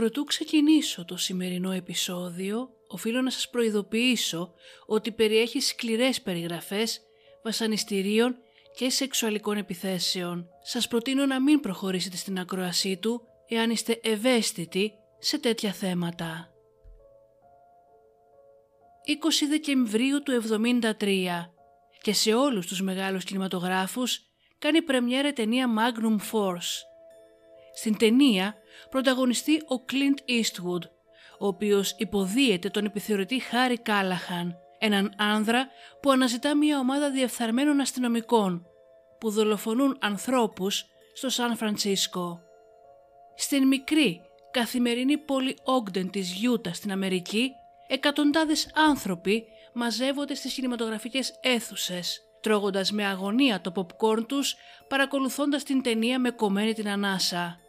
Προτού ξεκινήσω το σημερινό επεισόδιο, οφείλω να σας προειδοποιήσω ότι περιέχει σκληρές περιγραφές βασανιστήριων και σεξουαλικών επιθέσεων. Σας προτείνω να μην προχωρήσετε στην ακροασή του εάν είστε ευαίσθητοι σε τέτοια θέματα. 20 Δεκεμβρίου του 1973 και σε όλους τους μεγάλους κινηματογράφους κάνει πρεμιέρα ταινία Magnum Force. Στην ταινία πρωταγωνιστεί ο Clint Eastwood, ο οποίος υποδίεται τον επιθεωρητή Χάρη Κάλαχαν, έναν άνδρα που αναζητά μια ομάδα διεφθαρμένων αστυνομικών που δολοφονούν ανθρώπους στο Σαν Φρανσίσκο. Στην μικρή καθημερινή πόλη Ogden της Γιούτα στην Αμερική, εκατοντάδες άνθρωποι μαζεύονται στις κινηματογραφικές αίθουσες, τρώγοντας με αγωνία το popcorn τους, παρακολουθώντας την ταινία με κομμένη την ανάσα.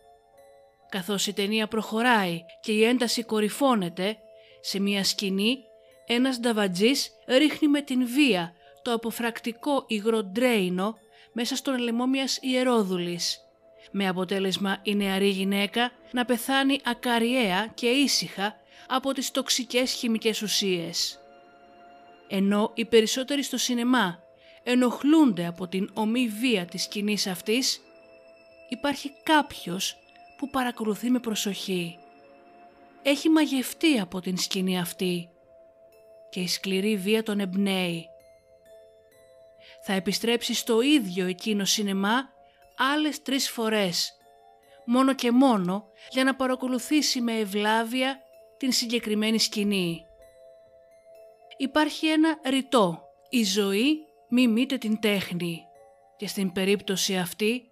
Καθώς η ταινία προχωράει και η ένταση κορυφώνεται, σε μια σκηνή ένας νταβατζής ρίχνει με την βία το αποφρακτικό υγρό ντρέινο μέσα στον λαιμό μιας ιερόδουλης, με αποτέλεσμα η νεαρή γυναίκα να πεθάνει ακαριέα και ήσυχα από τις τοξικές χημικές ουσίες. Ενώ οι περισσότεροι στο σινεμά ενοχλούνται από την ομή βία της σκηνής αυτής, υπάρχει κάποιος που παρακολουθεί με προσοχή. Έχει μαγευτεί από την σκηνή αυτή και η σκληρή βία τον εμπνέει. Θα επιστρέψει στο ίδιο εκείνο σινεμά άλλες τρεις φορές, μόνο και μόνο για να παρακολουθήσει με ευλάβεια την συγκεκριμένη σκηνή. Υπάρχει ένα ρητό «Η ζωή μιμείται την τέχνη» και στην περίπτωση αυτή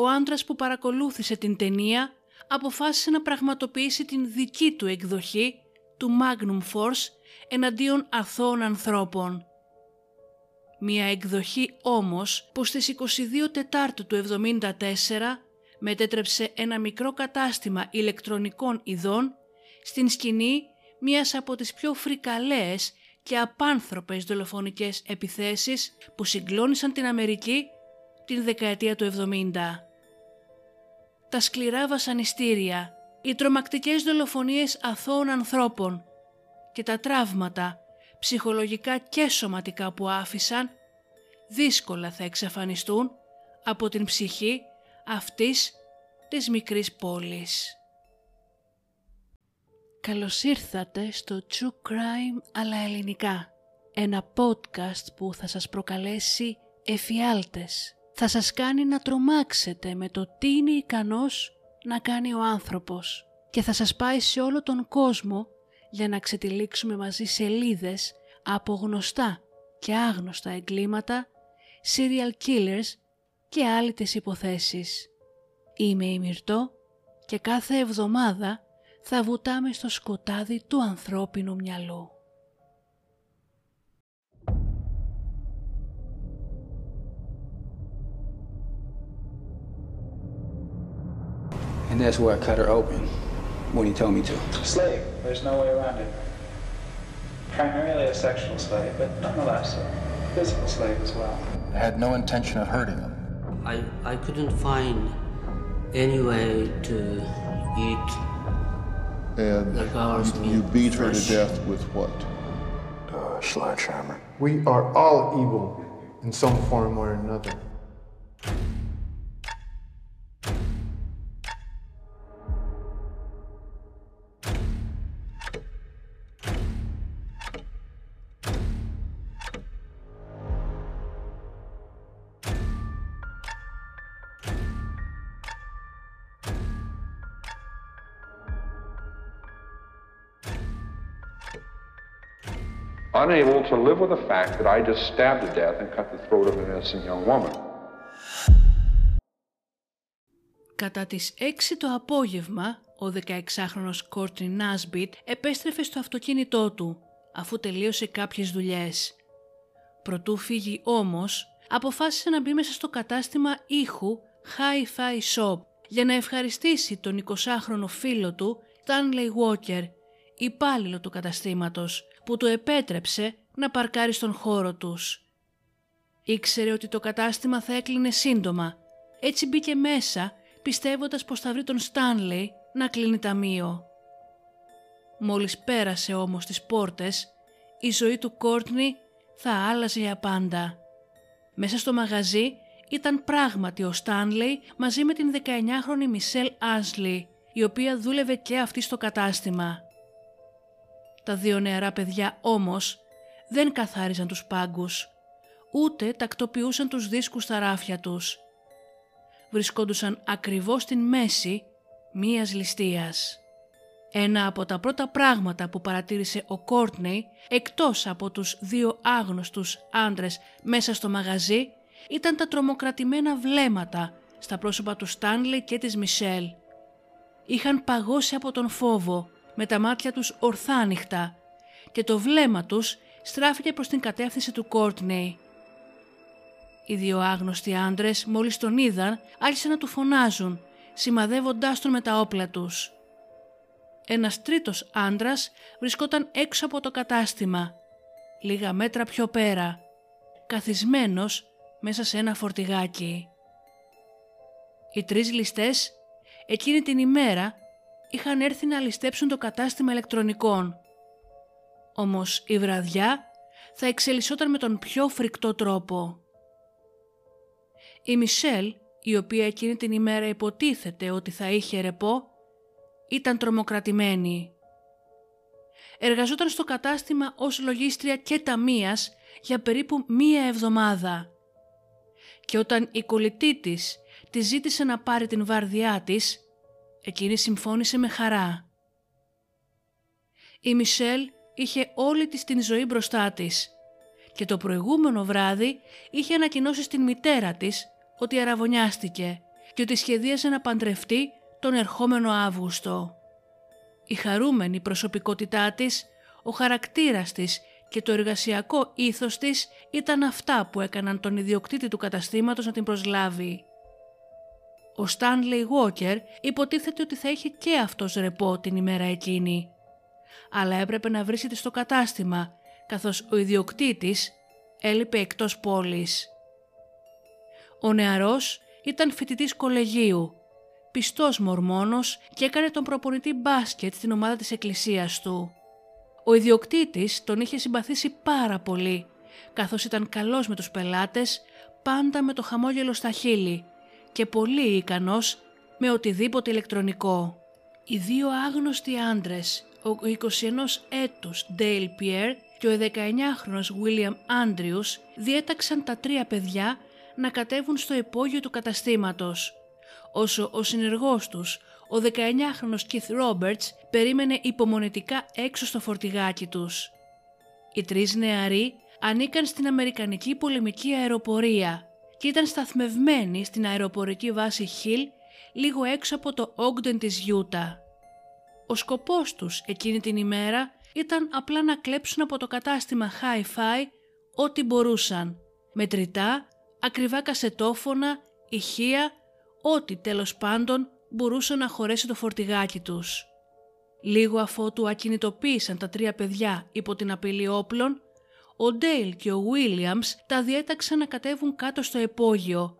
ο άντρας που παρακολούθησε την ταινία αποφάσισε να πραγματοποιήσει την δική του εκδοχή του Magnum Force εναντίον αθώων ανθρώπων. Μια εκδοχή όμως που στις 22 Τετάρτου του 1974 μετέτρεψε ένα μικρό κατάστημα ηλεκτρονικών ειδών στην σκηνή μιας από τις πιο φρικαλές και απάνθρωπες δολοφονικές επιθέσεις που συγκλώνησαν την Αμερική την δεκαετία του 70. Τα σκληρά βασανιστήρια, οι τρομακτικές δολοφονίες αθώων ανθρώπων και τα τραύματα ψυχολογικά και σωματικά που άφησαν δύσκολα θα εξαφανιστούν από την ψυχή αυτής της μικρής πόλης. Καλώς ήρθατε στο True Crime αλλά ελληνικά. Ένα podcast που θα σας προκαλέσει εφιάλτες. Θα σας κάνει να τρομάξετε με το τι είναι ικανός να κάνει ο άνθρωπος και θα σας πάει σε όλο τον κόσμο για να ξετυλίξουμε μαζί σελίδες από γνωστά και άγνωστα εγκλήματα, serial killers και άλλες υποθέσεις. Είμαι η Μυρτώ και κάθε εβδομάδα θα βουτάμε στο σκοτάδι του ανθρώπινου μυαλού. And that's where I cut her open when he told me to. Slave. There's no way around it. Primarily a sexual slave, but nonetheless a physical slave as well. I had no intention of hurting him. I, I couldn't find any way to eat And the girl's you, meat. you beat her to death with what? Uh, sledgehammer. We are all evil in some form or another. To live with the fact that I just stabbed to death and cut the throat of an innocent young woman. Κατά τις 6 το απόγευμα, ο 16χρονος Κόρτιν Νάσμπιτ επέστρεφε στο αυτοκίνητό του, αφού τελείωσε κάποιες δουλειές. Προτού φύγει όμως, αποφάσισε να μπει μέσα στο κατάστημα ήχου Hi-Fi Shop για να ευχαριστήσει τον 20χρονο φίλο του, Stanley Walker, υπάλληλο του καταστήματος, που του επέτρεψε να παρκάρει στον χώρο τους. Ήξερε ότι το κατάστημα θα έκλεινε σύντομα, έτσι μπήκε μέσα πιστεύοντας πως θα βρει τον Στάνλεϊ να κλείνει ταμείο. Μόλις πέρασε όμως τις πόρτες, η ζωή του Κόρτνι θα άλλαζε για πάντα. Μέσα στο μαγαζί ήταν πράγματι ο Στάνλεϊ μαζί με την 19χρονη Μισελ Άσλι, η οποία δούλευε και αυτή στο κατάστημα. Τα δύο νεαρά παιδιά όμως δεν καθάριζαν τους πάγκους, ούτε τακτοποιούσαν τους δίσκους στα ράφια τους. Βρισκόντουσαν ακριβώς στην μέση μίας ληστείας. Ένα από τα πρώτα πράγματα που παρατήρησε ο Κόρτνεϊ εκτός από τους δύο άγνωστους άντρες μέσα στο μαγαζί ήταν τα τρομοκρατημένα βλέμματα στα πρόσωπα του Στάνλey και της Μισελ. Είχαν παγώσει από τον φόβο με τα μάτια τους ορθάνυχτα και το βλέμμα τους στράφηκε προς την κατεύθυνση του Κόρτνεϊ. Οι δύο άγνωστοι άντρες μόλις τον είδαν άρχισαν να του φωνάζουν σημαδεύοντάς τον με τα όπλα τους. Ένας τρίτος άντρας βρισκόταν έξω από το κατάστημα, λίγα μέτρα πιο πέρα, καθισμένος μέσα σε ένα φορτηγάκι. Οι τρεις ληστές εκείνη την ημέρα είχαν έρθει να ληστέψουν το κατάστημα ηλεκτρονικών. Όμως η βραδιά θα εξελισσόταν με τον πιο φρικτό τρόπο. Η Μισελ, η οποία εκείνη την ημέρα υποτίθεται ότι θα είχε ρεπό, ήταν τρομοκρατημένη. Εργαζόταν στο κατάστημα ως λογίστρια και ταμείας για περίπου μία εβδομάδα. Και όταν η κολλητή της τη ζήτησε να πάρει την βάρδιά της, εκείνη συμφώνησε με χαρά. Η Μισελ είχε όλη της την ζωή μπροστά της και το προηγούμενο βράδυ είχε ανακοινώσει στην μητέρα της ότι αραβωνιάστηκε και ότι σχεδίαζε να παντρευτεί τον ερχόμενο Αύγουστο. Η χαρούμενη προσωπικότητά της, ο χαρακτήρας της και το εργασιακό ήθος της ήταν αυτά που έκαναν τον ιδιοκτήτη του καταστήματος να την προσλάβει. Ο Στάνλεϊ Walker υποτίθεται ότι θα είχε και αυτός ρεπό την ημέρα εκείνη. Αλλά έπρεπε να βρίσκεται στο κατάστημα, καθώς ο ιδιοκτήτης έλειπε εκτός πόλης. Ο νεαρός ήταν φοιτητής κολεγίου πιστός μορμόνος και έκανε τον προπονητή μπάσκετ στην ομάδα της εκκλησίας του. Ο ιδιοκτήτης τον είχε συμπαθήσει πάρα πολύ, καθώς ήταν καλός με τους πελάτες, πάντα με το χαμόγελο στα χείλη και πολύ ικανός με οτιδήποτε ηλεκτρονικό. Οι δύο άγνωστοι άντρες, ο 21 έτους Dale Pierre και ο 19χρονος William Andrews διέταξαν τα τρία παιδιά να κατέβουν στο υπόγειο του καταστήματος όσο ο συνεργός τους, ο 19χρονος Keith Roberts, περίμενε υπομονετικά έξω στο φορτηγάκι τους. Οι τρεις νεαροί ανήκαν στην Αμερικανική πολεμική αεροπορία και ήταν σταθμευμένοι στην αεροπορική βάση Hill λίγο έξω από το Ogden της Γιούτα. Ο σκοπός τους εκείνη την ημέρα ήταν απλά να κλέψουν από το κατάστημα Hi-Fi ό,τι μπορούσαν, μετρητά, ακριβά κασετόφωνα, ηχεία ό,τι τέλος πάντων μπορούσε να χωρέσει το φορτηγάκι τους. Λίγο αφότου ακινητοποίησαν τα τρία παιδιά υπό την απειλή όπλων, ο Ντέιλ και ο Βίλιαμς τα διέταξαν να κατέβουν κάτω στο επόγειο,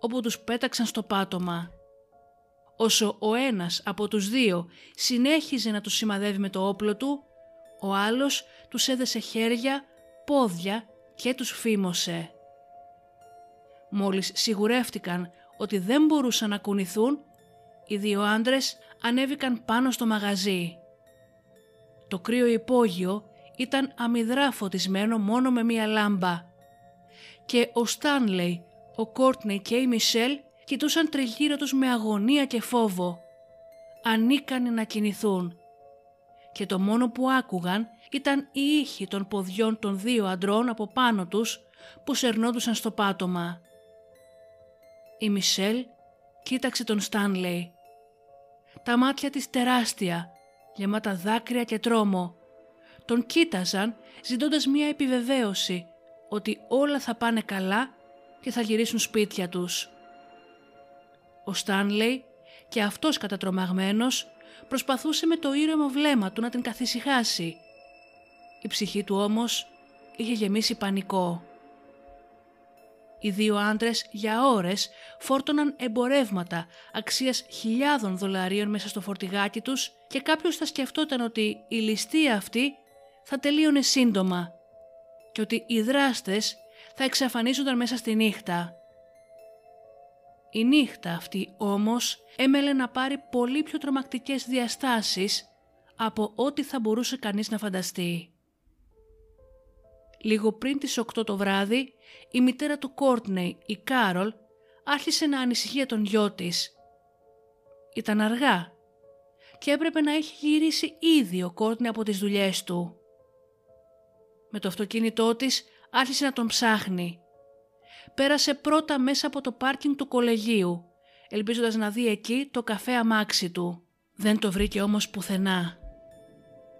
όπου τους πέταξαν στο πάτωμα. Όσο ο ένας από τους δύο συνέχιζε να τους σημαδεύει με το όπλο του, ο άλλος τους έδεσε χέρια, πόδια και τους φήμωσε. Μόλις σιγουρεύτηκαν ότι δεν μπορούσαν να κουνηθούν, οι δύο άντρες ανέβηκαν πάνω στο μαγαζί. Το κρύο υπόγειο ήταν αμυδρά φωτισμένο μόνο με μία λάμπα και ο Στάνλεϊ, ο Κόρτνεϊ και η Μισελ κοιτούσαν τριγύρω τους με αγωνία και φόβο. Ανίκανοι να κινηθούν και το μόνο που άκουγαν ήταν η ήχη των ποδιών των δύο αντρών από πάνω τους που σερνόντουσαν στο πάτωμα. Η Μισελ κοίταξε τον Στάνλεϊ. Τα μάτια της τεράστια, γεμάτα δάκρυα και τρόμο. Τον κοίταζαν ζητώντας μία επιβεβαίωση ότι όλα θα πάνε καλά και θα γυρίσουν σπίτια τους. Ο Στάνλεϊ και αυτός κατατρομαγμένος προσπαθούσε με το ήρεμο βλέμμα του να την καθησυχάσει. Η ψυχή του όμως είχε γεμίσει πανικό. Οι δύο άντρες για ώρες φόρτωναν εμπορεύματα αξίας χιλιάδων δολαρίων μέσα στο φορτηγάκι τους και κάποιος θα σκεφτόταν ότι η ληστεία αυτή θα τελείωνε σύντομα και ότι οι δράστες θα εξαφανίζονταν μέσα στη νύχτα. Η νύχτα αυτή όμως έμελε να πάρει πολύ πιο τρομακτικές διαστάσεις από ό,τι θα μπορούσε κανείς να φανταστεί. Λίγο πριν τις 8 το βράδυ, η μητέρα του Κόρτνεϊ, η Κάρολ, άρχισε να ανησυχεί για τον γιο της. Ήταν αργά και έπρεπε να έχει γυρίσει ήδη ο Κόρτνεϊ από τις δουλειές του. Με το αυτοκίνητό της άρχισε να τον ψάχνει. Πέρασε πρώτα μέσα από το πάρκινγκ του κολεγίου, ελπίζοντας να δει εκεί το καφέ αμάξι του. Δεν το βρήκε όμως πουθενά.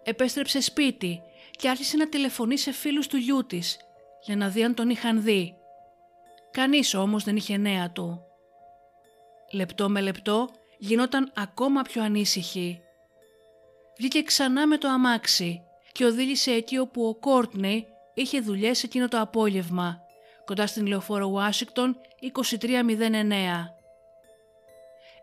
Επέστρεψε σπίτι και άρχισε να τηλεφωνεί σε φίλους του γιού της για να δει αν τον είχαν δει. Κανείς όμως δεν είχε νέα του. Λεπτό με λεπτό γινόταν ακόμα πιο ανήσυχη. Βγήκε ξανά με το αμάξι και οδήγησε εκεί όπου ο Κόρτνεϊ είχε δουλειές εκείνο το απόγευμα, κοντά στην λεωφόρο Ουάσιγκτον 2309.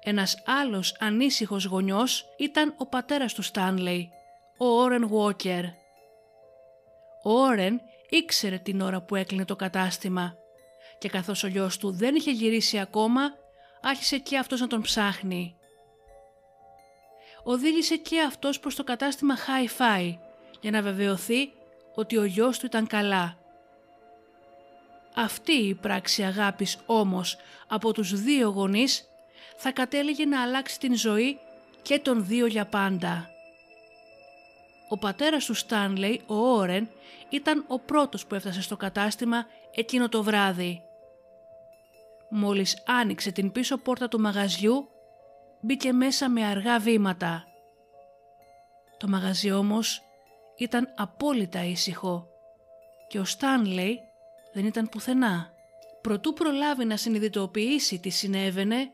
Ένας άλλος ανήσυχος γονιός ήταν ο πατέρας του Στάνλεϊ, ο Όρεν Βόκερ. Ο Όρεν ήξερε την ώρα που έκλεινε το κατάστημα και καθώς ο γιος του δεν είχε γυρίσει ακόμα, άρχισε και αυτός να τον ψάχνει. Οδήγησε και αυτός προς το κατάστημα Hi-Fi για να βεβαιωθεί ότι ο γιος του ήταν καλά. Αυτή η πράξη αγάπης όμως από τους δύο γονείς θα κατέληγε να αλλάξει την ζωή και των δύο για πάντα. Ο πατέρας του Στάνλεϊ, ο Όρεν, ήταν ο πρώτος που έφτασε στο κατάστημα εκείνο το βράδυ. Μόλις άνοιξε την πίσω πόρτα του μαγαζιού, μπήκε μέσα με αργά βήματα. Το μαγαζί όμως ήταν απόλυτα ήσυχο και ο Στάνλεϊ δεν ήταν πουθενά. Προτού προλάβει να συνειδητοποιήσει τι συνέβαινε,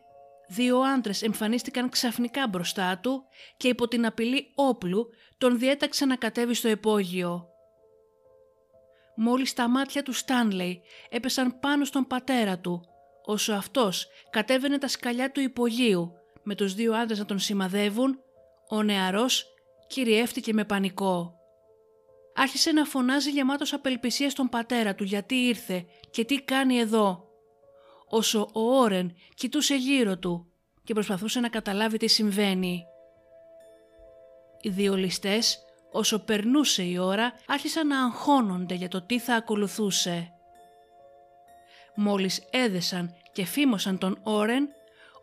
δύο άντρες εμφανίστηκαν ξαφνικά μπροστά του και υπό την απειλή όπλου τον διέταξε να κατέβει στο επόγειο. Μόλις τα μάτια του Στάνλεϊ έπεσαν πάνω στον πατέρα του, όσο αυτός κατέβαινε τα σκαλιά του υπογείου με τους δύο άντρες να τον σημαδεύουν, ο νεαρός κυριεύτηκε με πανικό. Άρχισε να φωνάζει γεμάτος απελπισίας στον πατέρα του γιατί ήρθε και τι κάνει εδώ; Όσο ο Όρεν κοιτούσε γύρω του και προσπαθούσε να καταλάβει τι συμβαίνει. Οι δύο ληστές, όσο περνούσε η ώρα, άρχισαν να αγχώνονται για το τι θα ακολουθούσε. Μόλις έδεσαν και φήμωσαν τον Όρεν,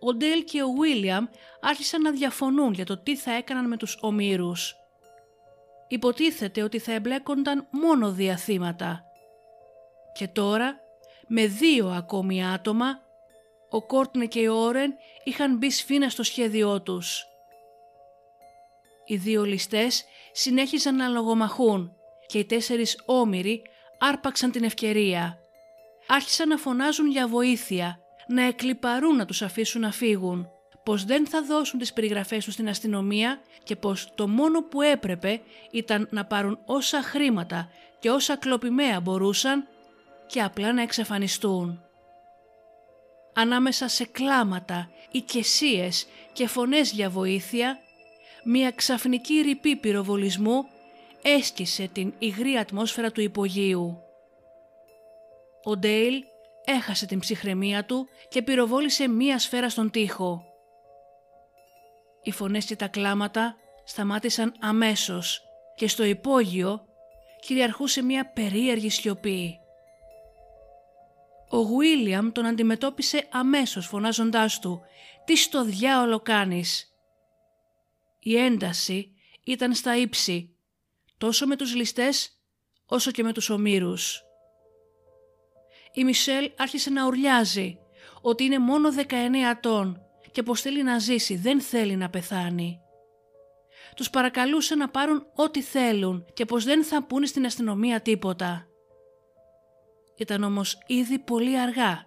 ο Ντέλ και ο Βίλιαμ άρχισαν να διαφωνούν για το τι θα έκαναν με τους ομήρους. Υποτίθεται ότι θα εμπλέκονταν μόνο διαθήματα. Και τώρα, με δύο ακόμη άτομα, ο Κόρτνε και ο Όρεν είχαν μπει σφίνα στο σχέδιό τους. Οι δύο ληστές συνέχιζαν να λογομαχούν και οι τέσσερις όμοιροι άρπαξαν την ευκαιρία. Άρχισαν να φωνάζουν για βοήθεια, να εκλυπαρούν να τους αφήσουν να φύγουν, πως δεν θα δώσουν τις περιγραφές τους στην αστυνομία και πως το μόνο που έπρεπε ήταν να πάρουν όσα χρήματα και όσα κλοπημαία μπορούσαν και απλά να εξαφανιστούν. Ανάμεσα σε κλάματα, οικεσίες και φωνές για βοήθεια, μια ξαφνική ρηπή πυροβολισμού έσκησε την υγρή ατμόσφαιρα του υπογείου. Ο Ντέιλ έχασε την ψυχραιμία του και πυροβόλησε μία σφαίρα στον τοίχο. Οι φωνές και τα κλάματα σταμάτησαν αμέσως και στο υπόγειο κυριαρχούσε μία περίεργη σιωπή. Ο Γουίλιαμ τον αντιμετώπισε αμέσως φωνάζοντάς του «Τι στο διάολο κάνεις» Η ένταση ήταν στα ύψη, τόσο με τους ληστές όσο και με τους ομήρους. Η Μισελ άρχισε να ουρλιάζει ότι είναι μόνο 19 ετών και πως θέλει να ζήσει, δεν θέλει να πεθάνει. Τους παρακαλούσε να πάρουν ό,τι θέλουν και πως δεν θα πούνε στην αστυνομία τίποτα. Ήταν όμως ήδη πολύ αργά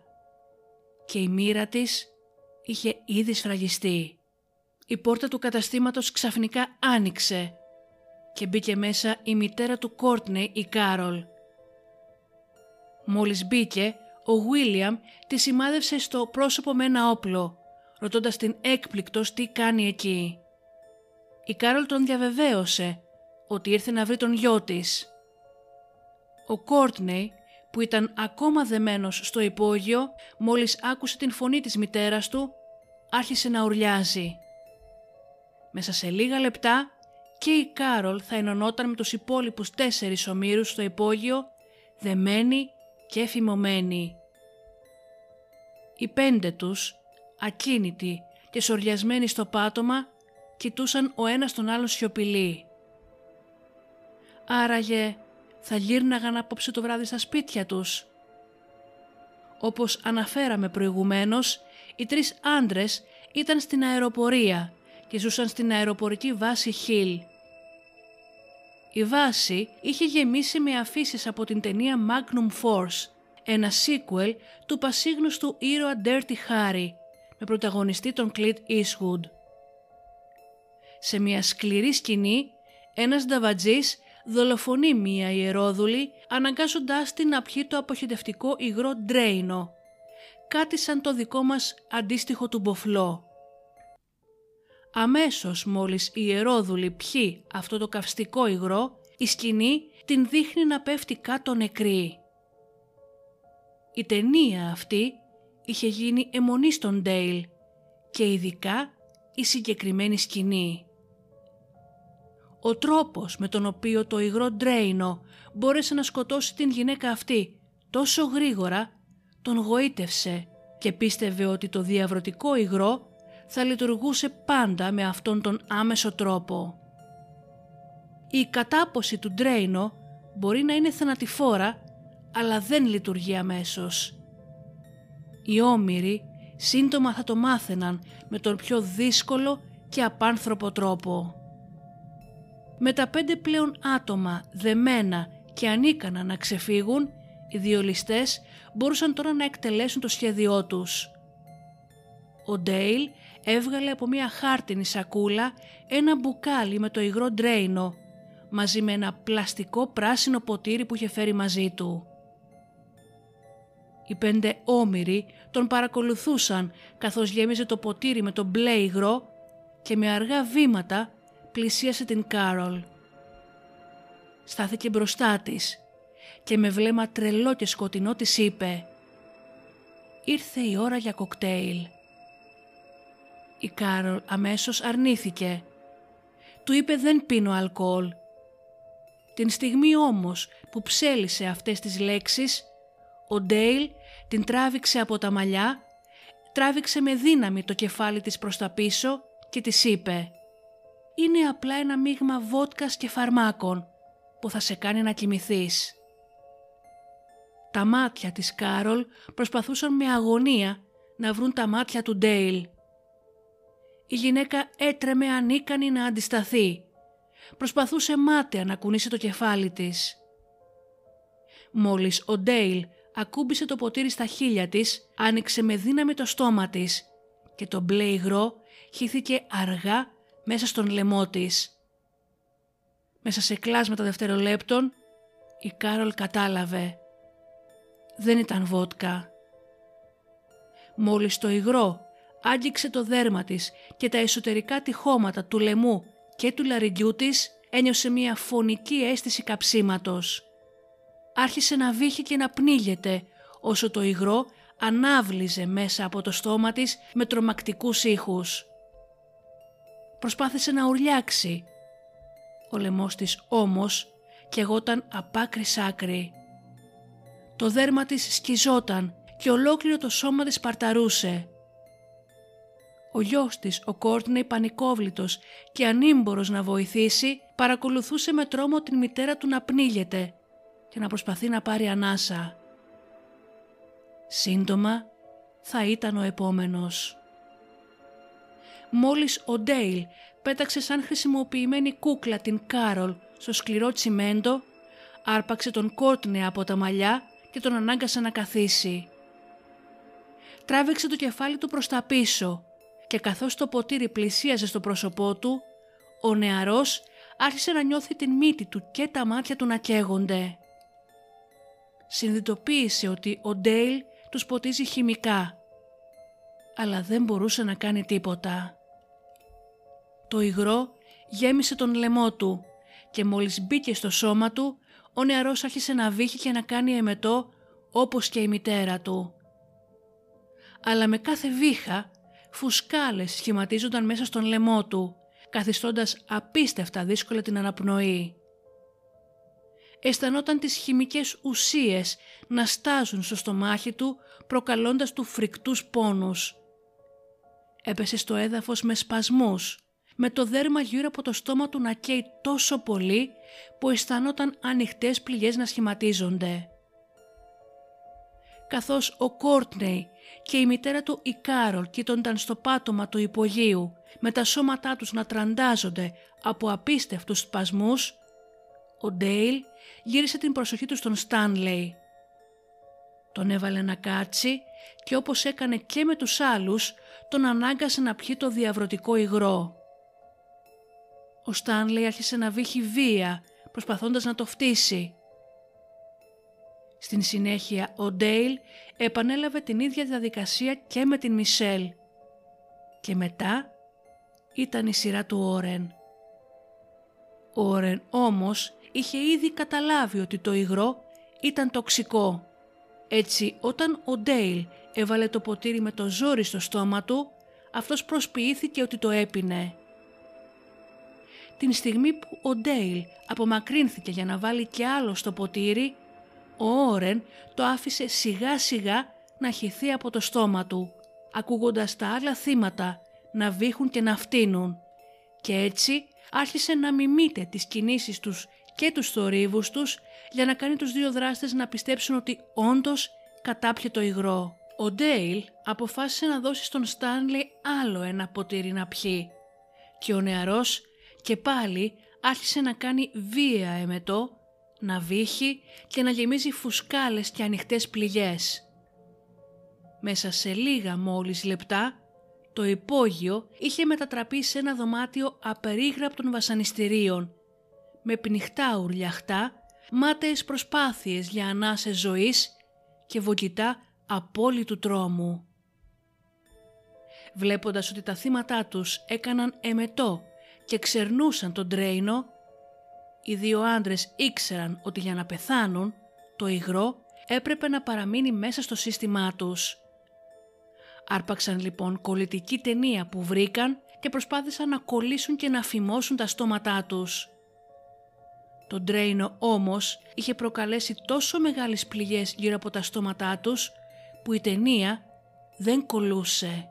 και η μοίρα της είχε ήδη σφραγιστεί η πόρτα του καταστήματος ξαφνικά άνοιξε και μπήκε μέσα η μητέρα του Κόρτνεϊ, η Κάρολ. Μόλις μπήκε, ο Βίλιαμ τη σημάδεψε στο πρόσωπο με ένα όπλο, ρωτώντας την έκπληκτος τι κάνει εκεί. Η Κάρολ τον διαβεβαίωσε ότι ήρθε να βρει τον γιο της. Ο Κόρτνεϊ που ήταν ακόμα δεμένος στο υπόγειο μόλις άκουσε την φωνή της μητέρας του άρχισε να ουρλιάζει. Μέσα σε λίγα λεπτά και η Κάρολ θα ενωνόταν με τους υπόλοιπους τέσσερις ομήρους στο υπόγειο δεμένοι και εφημωμένοι. Οι πέντε τους, ακίνητοι και σοριασμένοι στο πάτωμα, κοιτούσαν ο ένας τον άλλο σιωπηλοί. Άραγε θα γύρναγαν απόψε το βράδυ στα σπίτια τους. Όπως αναφέραμε προηγουμένως, οι τρεις άντρες ήταν στην αεροπορία και ζούσαν στην αεροπορική βάση Hill. Η βάση είχε γεμίσει με αφήσεις από την ταινία Magnum Force, ένα sequel του πασίγνωστου ήρωα Dirty Harry, με πρωταγωνιστή τον Clint Eastwood. Σε μια σκληρή σκηνή, ένας νταβατζής δολοφονεί μία ιερόδουλη αναγκάζοντάς την να πιει το αποχετευτικό υγρό ντρέινο, κάτι σαν το δικό μας αντίστοιχο του μποφλό. Αμέσως μόλις η ιερόδουλη πιει αυτό το καυστικό υγρό, η σκηνή την δείχνει να πέφτει κάτω νεκρή. Η ταινία αυτή είχε γίνει αιμονή στον Ντέιλ και ειδικά η συγκεκριμένη σκηνή. Ο τρόπος με τον οποίο το υγρό Ντρέινο μπόρεσε να σκοτώσει την γυναίκα αυτή τόσο γρήγορα τον γοήτευσε και πίστευε ότι το διαβρωτικό υγρό θα λειτουργούσε πάντα με αυτόν τον άμεσο τρόπο. Η κατάποση του Ντρέινο μπορεί να είναι θανατηφόρα αλλά δεν λειτουργεί αμέσως. Οι όμοιροι σύντομα θα το μάθαιναν με τον πιο δύσκολο και απάνθρωπο τρόπο με τα πέντε πλέον άτομα δεμένα και ανίκανα να ξεφύγουν, οι δύο ληστές μπορούσαν τώρα να εκτελέσουν το σχέδιό τους. Ο Ντέιλ έβγαλε από μια χάρτινη σακούλα ένα μπουκάλι με το υγρό ντρέινο, μαζί με ένα πλαστικό πράσινο ποτήρι που είχε φέρει μαζί του. Οι πέντε όμηροι τον παρακολουθούσαν καθώς γέμιζε το ποτήρι με το μπλε υγρό και με αργά βήματα πλησίασε την Κάρολ. Στάθηκε μπροστά της και με βλέμμα τρελό και σκοτεινό της είπε «Ήρθε η ώρα για κοκτέιλ». Η Κάρολ αμέσως αρνήθηκε. Του είπε «Δεν πίνω αλκοόλ». Την στιγμή όμως που ψέλισε αυτές τις λέξεις, ο Ντέιλ την τράβηξε από τα μαλλιά, τράβηξε με δύναμη το κεφάλι της προς τα πίσω και της είπε είναι απλά ένα μείγμα βότκας και φαρμάκων που θα σε κάνει να κοιμηθείς. Τα μάτια της Κάρολ προσπαθούσαν με αγωνία να βρουν τα μάτια του Ντέιλ. Η γυναίκα έτρεμε ανίκανη να αντισταθεί. Προσπαθούσε μάταια να κουνήσει το κεφάλι της. Μόλις ο Ντέιλ ακούμπησε το ποτήρι στα χείλια της, άνοιξε με δύναμη το στόμα της και το μπλε υγρό χύθηκε αργά μέσα στον λαιμό της. Μέσα σε κλάσματα δευτερολέπτων η Κάρολ κατάλαβε. Δεν ήταν βότκα. Μόλις το υγρό άγγιξε το δέρμα της και τα εσωτερικά τυχώματα του λαιμού και του λαριγκιού της ένιωσε μια φωνική αίσθηση καψίματος. Άρχισε να βύχει και να πνίγεται όσο το υγρό ανάβλιζε μέσα από το στόμα της με τρομακτικούς ήχους προσπάθησε να ουρλιάξει. Ο λαιμός της όμως καιγόταν απ' άκρη σ' άκρη. Το δέρμα της σκιζόταν και ολόκληρο το σώμα της παρταρούσε. Ο γιος της, ο Κόρτνεϊ πανικόβλητος και ανήμπορος να βοηθήσει, παρακολουθούσε με τρόμο την μητέρα του να πνίγεται και να προσπαθεί να πάρει ανάσα. Σύντομα θα ήταν ο επόμενος μόλις ο Ντέιλ πέταξε σαν χρησιμοποιημένη κούκλα την Κάρολ στο σκληρό τσιμέντο, άρπαξε τον Κόρτνε από τα μαλλιά και τον ανάγκασε να καθίσει. Τράβηξε το κεφάλι του προς τα πίσω και καθώς το ποτήρι πλησίαζε στο πρόσωπό του, ο νεαρός άρχισε να νιώθει την μύτη του και τα μάτια του να καίγονται. Συνειδητοποίησε ότι ο Ντέιλ τους ποτίζει χημικά, αλλά δεν μπορούσε να κάνει τίποτα. Το υγρό γέμισε τον λαιμό του και μόλις μπήκε στο σώμα του, ο νεαρός άρχισε να βύχει και να κάνει εμετό όπως και η μητέρα του. Αλλά με κάθε βήχα, φουσκάλες σχηματίζονταν μέσα στον λαιμό του, καθιστώντας απίστευτα δύσκολα την αναπνοή. Αισθανόταν τις χημικές ουσίες να στάζουν στο στομάχι του, προκαλώντας του φρικτούς πόνους. Έπεσε στο έδαφος με σπασμούς, με το δέρμα γύρω από το στόμα του να καίει τόσο πολύ που αισθανόταν ανοιχτές πληγές να σχηματίζονται. Καθώς ο Κόρτνεϊ και η μητέρα του η Κάρολ κοίτονταν στο πάτωμα του υπογείου με τα σώματά τους να τραντάζονται από απίστευτους σπασμούς, ο Ντέιλ γύρισε την προσοχή του στον Στάνλεϊ. Τον έβαλε να κάτσει και όπως έκανε και με τους άλλους, τον ανάγκασε να πιει το διαβρωτικό υγρό. Ο Στάνλεϊ άρχισε να βύχει βία, προσπαθώντας να το φτύσει. Στην συνέχεια ο Ντέιλ επανέλαβε την ίδια διαδικασία και με την Μισελ. Και μετά ήταν η σειρά του Όρεν. Ο Όρεν όμως είχε ήδη καταλάβει ότι το υγρό ήταν τοξικό. Έτσι όταν ο Ντέιλ έβαλε το ποτήρι με το ζόρι στο στόμα του, αυτός προσποιήθηκε ότι το έπινε. Την στιγμή που ο Ντέιλ απομακρύνθηκε για να βάλει και άλλο στο ποτήρι, ο Όρεν το άφησε σιγά σιγά να χυθεί από το στόμα του, ακούγοντας τα άλλα θύματα να βήχουν και να φτύνουν και έτσι άρχισε να μιμείται τις κινήσεις τους και τους θορύβους τους για να κάνει τους δύο δράστες να πιστέψουν ότι όντως κατάπιε το υγρό. Ο Ντέιλ αποφάσισε να δώσει στον Στάνλι άλλο ένα ποτήρι να πιει και ο νεαρός και πάλι άρχισε να κάνει βία εμετό, να βύχει και να γεμίζει φουσκάλες και ανοιχτές πληγές. Μέσα σε λίγα μόλις λεπτά το υπόγειο είχε μετατραπεί σε ένα δωμάτιο απερίγραπτων βασανιστήριων, με πνιχτά ουρλιαχτά, μάταιες προσπάθειες για ανάσες ζωής και βογητά απόλυτου τρόμου. Βλέποντας ότι τα θύματά τους έκαναν εμετό και ξερνούσαν τον τρέινο, οι δύο άντρες ήξεραν ότι για να πεθάνουν, το υγρό έπρεπε να παραμείνει μέσα στο σύστημά τους. Άρπαξαν λοιπόν κολλητική ταινία που βρήκαν και προσπάθησαν να κολλήσουν και να φημώσουν τα στόματά τους. Το Ντρέινο όμως είχε προκαλέσει τόσο μεγάλες πληγές γύρω από τα στόματά τους που η ταινία δεν κολούσε.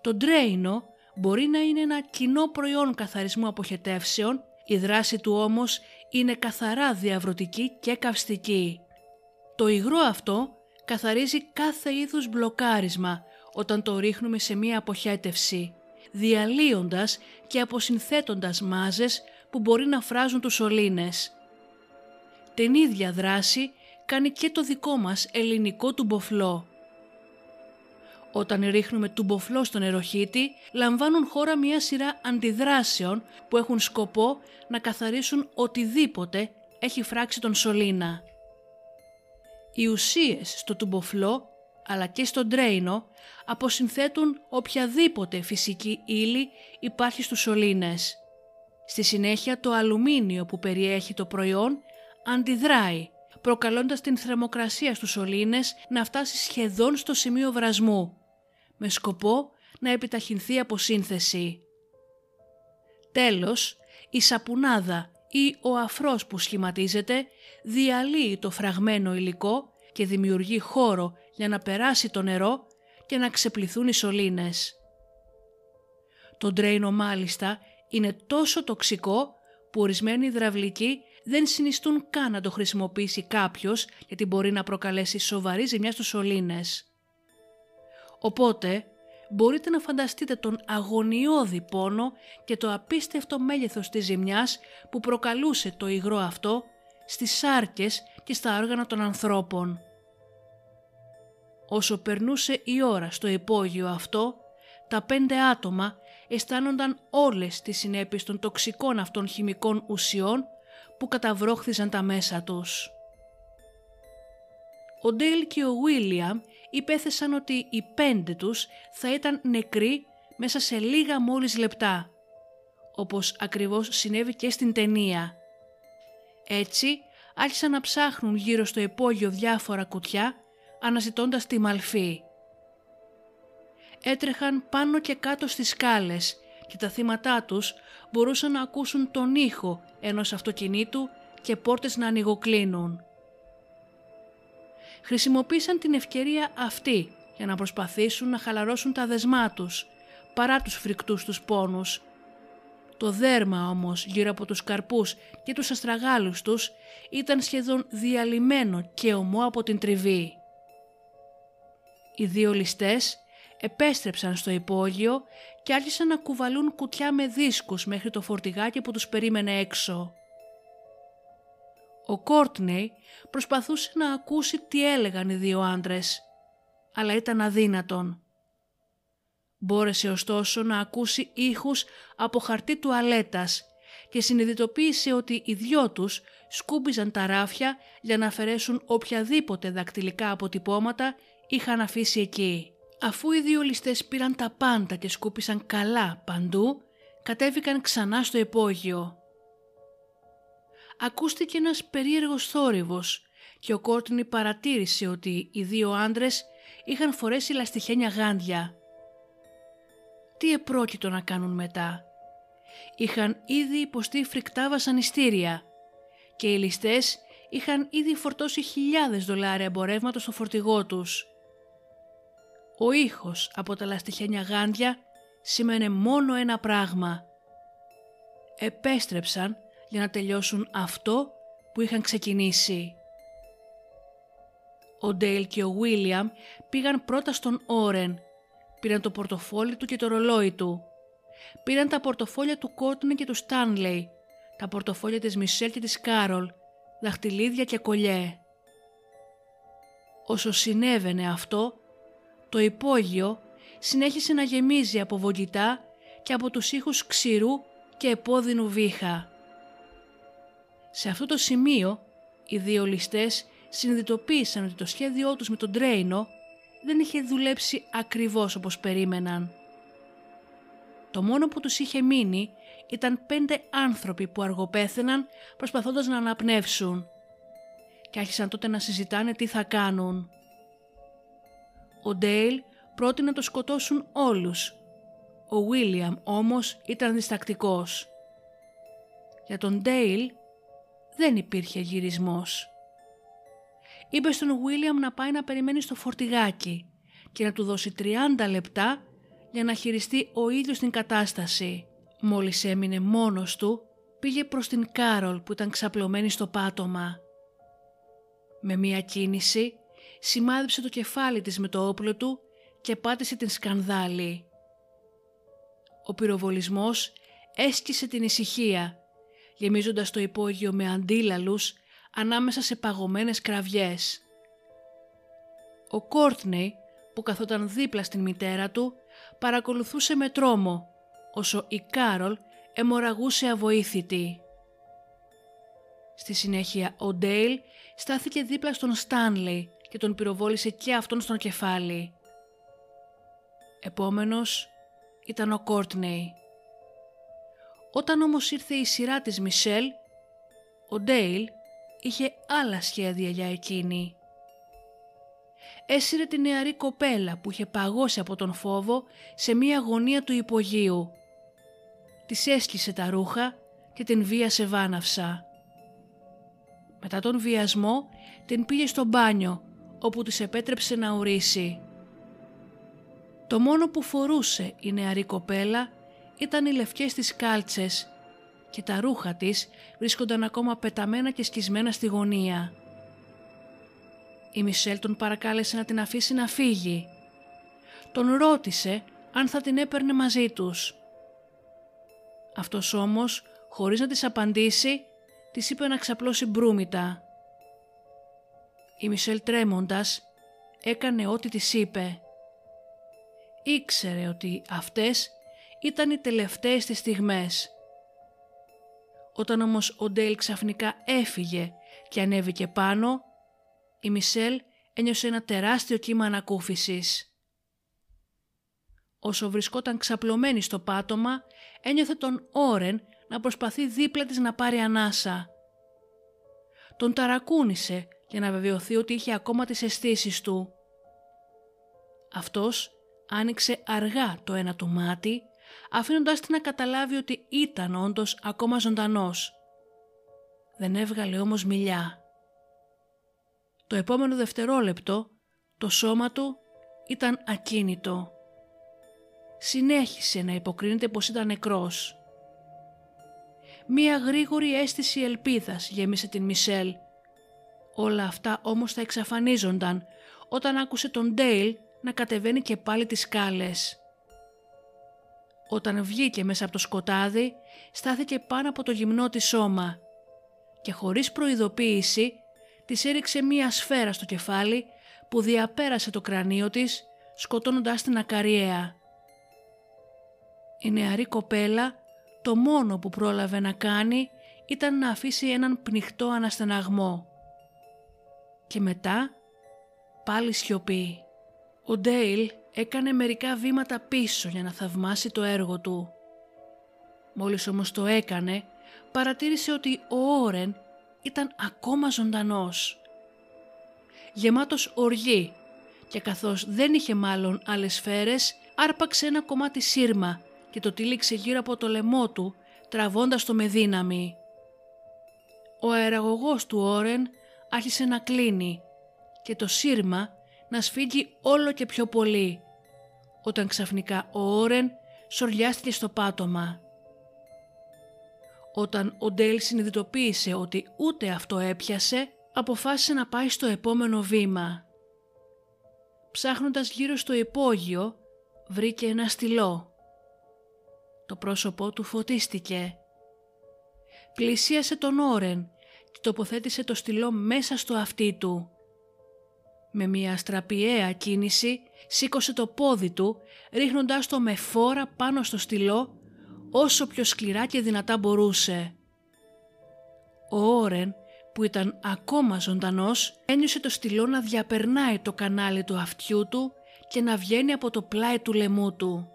Το Ντρέινο μπορεί να είναι ένα κοινό προϊόν καθαρισμού αποχετεύσεων, η δράση του όμως είναι καθαρά διαβρωτική και καυστική. Το υγρό αυτό καθαρίζει κάθε είδους μπλοκάρισμα όταν το ρίχνουμε σε μία αποχέτευση, διαλύοντας και αποσυνθέτοντας μάζες που μπορεί να φράζουν τους σωλήνες. Την ίδια δράση κάνει και το δικό μας ελληνικό τουμποφλό. Όταν ρίχνουμε τουμποφλό στον νεροχύτη, λαμβάνουν χώρα μια σειρά αντιδράσεων που έχουν σκοπό να καθαρίσουν οτιδήποτε έχει φράξει τον σωλήνα. Οι ουσίες στο τουμποφλό αλλά και στον τρέινο αποσυνθέτουν οποιαδήποτε φυσική ύλη υπάρχει στους σωλήνες. Στη συνέχεια το αλουμίνιο που περιέχει το προϊόν αντιδράει, προκαλώντας την θερμοκρασία στους σωλήνες να φτάσει σχεδόν στο σημείο βρασμού, με σκοπό να επιταχυνθεί η αποσύνθεση. Τέλος, η σαπουνάδα ή ο αφρός που σχηματίζεται διαλύει το φραγμένο υλικό και δημιουργεί χώρο για να περάσει το νερό και να ξεπληθούν οι σωλήνες. Το ντρέινο μάλιστα είναι τόσο τοξικό που ορισμένοι υδραυλικοί δεν συνιστούν καν να το χρησιμοποιήσει κάποιος γιατί μπορεί να προκαλέσει σοβαρή ζημιά στους σωλήνες. Οπότε μπορείτε να φανταστείτε τον αγωνιώδη πόνο και το απίστευτο μέγεθος της ζημιάς που προκαλούσε το υγρό αυτό στις σάρκες και στα όργανα των ανθρώπων. Όσο περνούσε η ώρα στο υπόγειο αυτό, τα πέντε άτομα αισθάνονταν όλες τις συνέπειες των τοξικών αυτών χημικών ουσιών που καταβρόχθιζαν τα μέσα τους. Ο Ντέιλ και ο Βίλιαμ υπέθεσαν ότι οι πέντε τους θα ήταν νεκροί μέσα σε λίγα μόλις λεπτά, όπως ακριβώς συνέβη και στην ταινία. Έτσι, άρχισαν να ψάχνουν γύρω στο υπόγειο διάφορα κουτιά, αναζητώντας τη μαλφή. Έτρεχαν πάνω και κάτω στις σκάλες και τα θύματά τους μπορούσαν να ακούσουν τον ήχο ενός αυτοκινήτου και πόρτες να ανοιγοκλίνουν. Χρησιμοποίησαν την ευκαιρία αυτή για να προσπαθήσουν να χαλαρώσουν τα δεσμά τους, παρά τους φρικτούς τους πόνους. Το δέρμα όμως γύρω από τους καρπούς και τους αστραγάλους τους ήταν σχεδόν διαλυμένο και ομό από την τριβή. Οι δύο ληστές επέστρεψαν στο υπόγειο και άρχισαν να κουβαλούν κουτιά με δίσκους μέχρι το φορτηγάκι που τους περίμενε έξω. Ο Κόρτνεϊ προσπαθούσε να ακούσει τι έλεγαν οι δύο άντρες, αλλά ήταν αδύνατον. Μπόρεσε ωστόσο να ακούσει ήχους από χαρτί τουαλέτας και συνειδητοποίησε ότι οι δυο τους σκούμπιζαν τα ράφια για να αφαιρέσουν οποιαδήποτε δακτυλικά αποτυπώματα είχαν αφήσει εκεί. Αφού οι δύο ληστές πήραν τα πάντα και σκούπισαν καλά παντού, κατέβηκαν ξανά στο υπόγειο. Ακούστηκε ένας περίεργος θόρυβος και ο Κόρτνη παρατήρησε ότι οι δύο άντρες είχαν φορέσει λαστιχένια γάντια. Τι επρόκειτο να κάνουν μετά; Είχαν ήδη υποστεί φρικτά βασανιστήρια και οι ληστές είχαν ήδη φορτώσει χιλιάδες δολάρια εμπορεύματος στο φορτηγό τους. Ο ήχος από τα λαστιχένια γάντια σήμαινε μόνο ένα πράγμα. Επέστρεψαν για να τελειώσουν αυτό που είχαν ξεκινήσει. Ο Ντέιλ και ο Βίλιαμ πήγαν πρώτα στον Όρεν. Πήραν το πορτοφόλι του και το ρολόι του. Πήραν τα πορτοφόλια του Κότνε και του Στάνλεϊ, τα πορτοφόλια της Μισελ και της Κάρολ, δαχτυλίδια και κολλιέ. Όσο συνέβαινε αυτό, το υπόγειο συνέχισε να γεμίζει από βογγητά και από τους ήχους ξηρού και επώδυνου βήχα. Σε αυτό το σημείο, οι δύο ληστές συνειδητοποίησαν ότι το σχέδιό τους με τον τρέινο δεν είχε δουλέψει ακριβώς όπως περίμεναν. Το μόνο που τους είχε μείνει ήταν πέντε άνθρωποι που αργοπέθαιναν προσπαθώντας να αναπνεύσουν και άρχισαν τότε να συζητάνε τι θα κάνουν. Ο Ντέιλ πρότεινε να το σκοτώσουν όλους. Ο Βίλιαμ όμως ήταν διστακτικός. Για τον Ντέιλ δεν υπήρχε γυρισμός. Είπε στον Βίλιαμ να πάει να περιμένει στο φορτηγάκι και να του δώσει 30 λεπτά για να χειριστεί ο ίδιος την κατάσταση. Μόλις έμεινε μόνος του, πήγε προς την Κάρολ που ήταν ξαπλωμένη στο πάτωμα. Με μία κίνηση, σημάδεψε το κεφάλι της με το όπλο του και πάτησε την σκανδάλη. Ο πυροβολισμός έσκησε την ησυχία γεμίζοντας το υπόγειο με αντίλαλους ανάμεσα σε παγωμένες κραυγές. Ο Κόρτνεϊ που καθόταν δίπλα στην μητέρα του παρακολουθούσε με τρόμο όσο η Κάρολ εμοραγούσε αβοήθητη. Στη συνέχεια ο Ντέιλ στάθηκε δίπλα στον Στάνλεϊ και τον πυροβόλησε και αυτόν στον κεφάλι. Επόμενος ήταν ο Κόρτνεϊ. Όταν όμως ήρθε η σειρά της Μισελ, ο Ντέιλ είχε άλλα σχέδια για εκείνη. Έσυρε τη νεαρή κοπέλα που είχε παγώσει από τον φόβο σε μία γωνία του υπογείου. Της έσκησε τα ρούχα και την βίασε βάναυσα. Μετά τον βιασμό την πήγε στο μπάνιο όπου της επέτρεψε να ορίσει. Το μόνο που φορούσε η νεαρή κοπέλα ήταν οι λευκές της κάλτσες και τα ρούχα της βρίσκονταν ακόμα πεταμένα και σκισμένα στη γωνία. Η Μισελ τον παρακάλεσε να την αφήσει να φύγει. Τον ρώτησε αν θα την έπαιρνε μαζί τους. Αυτός όμως, χωρίς να της απαντήσει, της είπε να ξαπλώσει μπρούμητα. Η Μισελ τρέμοντας έκανε ό,τι της είπε. Ήξερε ότι αυτές ήταν οι τελευταίες της στιγμές. Όταν όμως ο Ντέιλ ξαφνικά έφυγε και ανέβηκε πάνω, η Μισελ ένιωσε ένα τεράστιο κύμα ανακούφισης. Όσο βρισκόταν ξαπλωμένη στο πάτωμα, ένιωθε τον Όρεν να προσπαθεί δίπλα της να πάρει ανάσα. Τον ταρακούνησε για να βεβαιωθεί ότι είχε ακόμα τις αισθήσεις του. Αυτός άνοιξε αργά το ένα του μάτι, αφήνοντάς την να καταλάβει ότι ήταν όντως ακόμα ζωντανός. Δεν έβγαλε όμως μιλιά. Το επόμενο δευτερόλεπτο το σώμα του ήταν ακίνητο. Συνέχισε να υποκρίνεται πως ήταν νεκρός. Μία γρήγορη αίσθηση ελπίδας γέμισε την Μισελ. Όλα αυτά όμως θα εξαφανίζονταν όταν άκουσε τον Ντέιλ να κατεβαίνει και πάλι τις σκάλες. Όταν βγήκε μέσα από το σκοτάδι, στάθηκε πάνω από το γυμνό της σώμα και χωρίς προειδοποίηση της έριξε μία σφαίρα στο κεφάλι που διαπέρασε το κρανίο της σκοτώνοντας την ακαριέα. Η νεαρή κοπέλα το μόνο που πρόλαβε να κάνει ήταν να αφήσει έναν πνιχτό αναστεναγμό. Και μετά πάλι σιωπή. Ο Ντέιλ έκανε μερικά βήματα πίσω για να θαυμάσει το έργο του. Μόλις όμως το έκανε, παρατήρησε ότι ο Όρεν ήταν ακόμα ζωντανός. Γεμάτος οργή και καθώς δεν είχε μάλλον άλλες σφαίρες, άρπαξε ένα κομμάτι σύρμα και το τύλιξε γύρω από το λαιμό του, τραβώντας το με δύναμη. Ο αεραγωγός του Όρεν άρχισε να κλείνει και το σύρμα να σφίγγει όλο και πιο πολύ, όταν ξαφνικά ο Όρεν σοριάστηκε στο πάτωμα. Όταν ο Ντέιλ συνειδητοποίησε ότι ούτε αυτό έπιασε, αποφάσισε να πάει στο επόμενο βήμα. Ψάχνοντας γύρω στο υπόγειο, βρήκε ένα στυλό. Το πρόσωπό του φωτίστηκε. Πλησίασε τον Όρεν και τοποθέτησε το στυλό μέσα στο αυτί του. Με μια στραπιαία κίνηση σήκωσε το πόδι του ρίχνοντάς το με φόρα πάνω στο στυλό όσο πιο σκληρά και δυνατά μπορούσε. Ο Όρεν που ήταν ακόμα ζωντανός ένιωσε το στυλό να διαπερνάει το κανάλι του αυτιού του και να βγαίνει από το πλάι του λαιμού του.